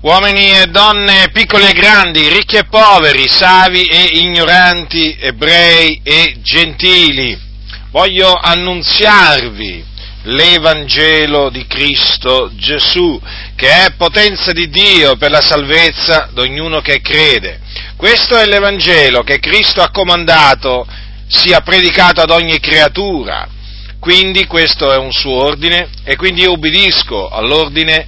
uomini e donne, piccoli e grandi, ricchi e poveri, savi e ignoranti, ebrei e gentili, voglio annunziarvi l'Evangelo di Cristo Gesù, che è potenza di Dio per la salvezza di ognuno che crede. Questo è l'Evangelo che Cristo ha comandato sia predicato ad ogni creatura. Quindi questo è un suo ordine e quindi io ubbidisco all'ordine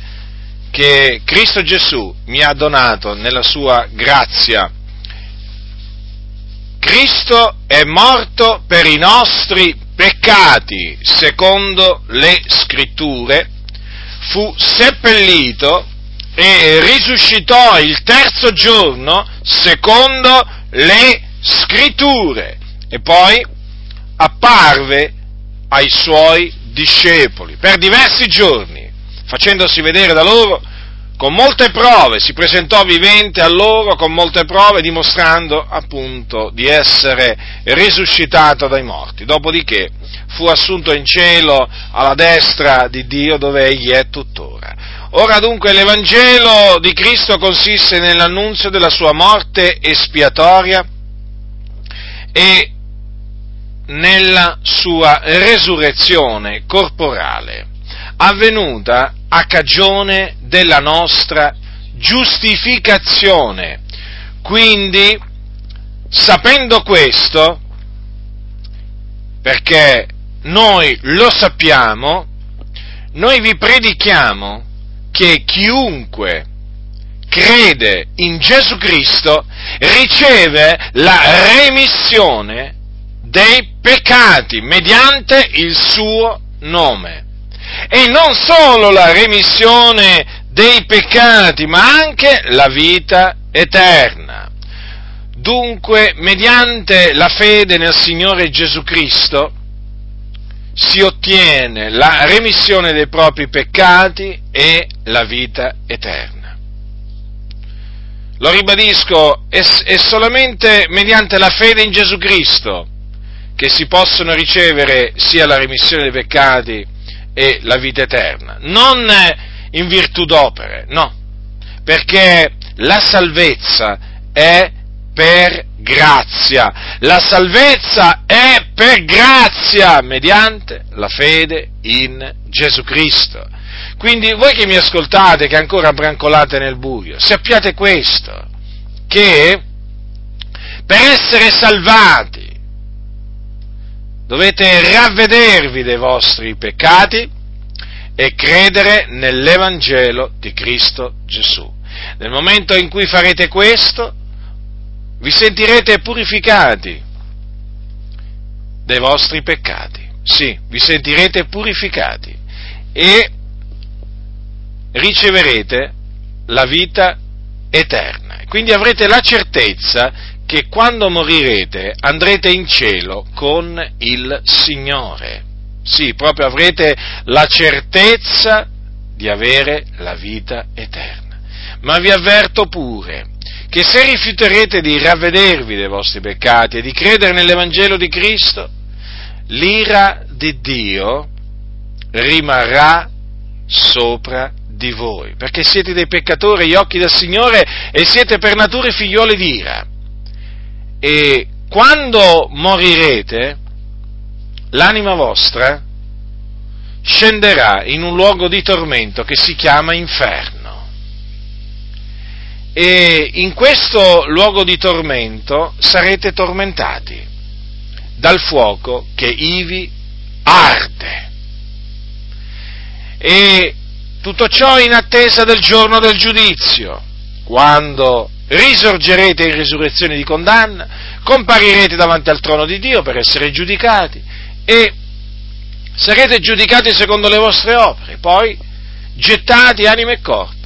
che Cristo Gesù mi ha donato nella sua grazia. Cristo è morto per i nostri peccati, secondo le scritture, fu seppellito e risuscitò il terzo giorno, secondo le scritture, e poi apparve ai suoi discepoli per diversi giorni facendosi vedere da loro con molte prove, si presentò vivente a loro con molte prove, dimostrando appunto di essere risuscitato dai morti. Dopodiché fu assunto in cielo alla destra di Dio dove egli è tuttora. Ora dunque l'Evangelo di Cristo consiste nell'annunzio della sua morte espiatoria e nella sua resurrezione corporale, avvenuta a cagione della nostra giustificazione. Quindi, sapendo questo, perché noi lo sappiamo, noi vi predichiamo che chiunque crede in Gesù Cristo riceve la remissione dei peccati mediante il suo nome e non solo la remissione dei peccati, ma anche la vita eterna. Dunque, mediante la fede nel Signore Gesù Cristo, si ottiene la remissione dei propri peccati e la vita eterna. Lo ribadisco, è, è solamente mediante la fede in Gesù Cristo che si possono ricevere sia la remissione dei peccati e la vita eterna, non in virtù d'opere, no, perché la salvezza è per grazia, la salvezza è per grazia mediante la fede in Gesù Cristo. Quindi voi che mi ascoltate, che ancora brancolate nel buio, sappiate questo, che per essere salvati dovete ravvedervi dei vostri peccati e credere nell'Evangelo di Cristo Gesù. Nel momento in cui farete questo, vi sentirete purificati dei vostri peccati. Sì, vi sentirete purificati e riceverete la vita eterna. Quindi avrete la certezza che quando morirete andrete in cielo con il Signore. Sì, proprio avrete la certezza di avere la vita eterna. Ma vi avverto pure che se rifiuterete di ravvedervi dei vostri peccati e di credere nell'Evangelo di Cristo, l'ira di Dio rimarrà sopra di voi, perché siete dei peccatori agli occhi del Signore e siete per natura figlioli di ira e quando morirete, l'anima vostra scenderà in un luogo di tormento che si chiama inferno. E in questo luogo di tormento sarete tormentati dal fuoco che ivi arde. E tutto ciò in attesa del giorno del giudizio, quando risorgerete in risurrezione di condanna, comparirete davanti al trono di Dio per essere giudicati e sarete giudicati secondo le vostre opere, poi gettati anima e corpo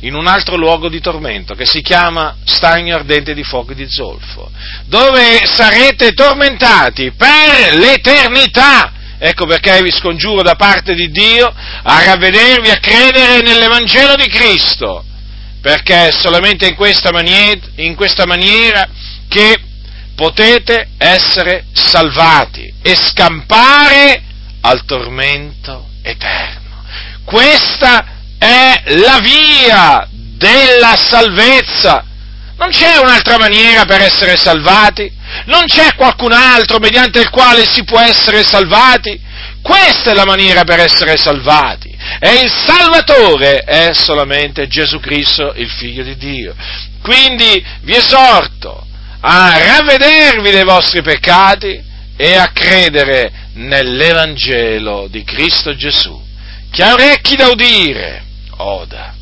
in un altro luogo di tormento che si chiama stagno ardente di fuoco e di zolfo, dove sarete tormentati per l'eternità. Ecco perché vi scongiuro da parte di Dio a ravvedervi, a credere nell'Evangelo di Cristo perché è solamente in questa, maniera, in questa maniera che potete essere salvati e scampare al tormento eterno. Questa è la via della salvezza. Non c'è un'altra maniera per essere salvati? Non c'è qualcun altro mediante il quale si può essere salvati? Questa è la maniera per essere salvati. E il Salvatore è solamente Gesù Cristo, il Figlio di Dio. Quindi vi esorto a ravvedervi dei vostri peccati e a credere nell'Evangelo di Cristo Gesù. Chi ha orecchi da udire, oda.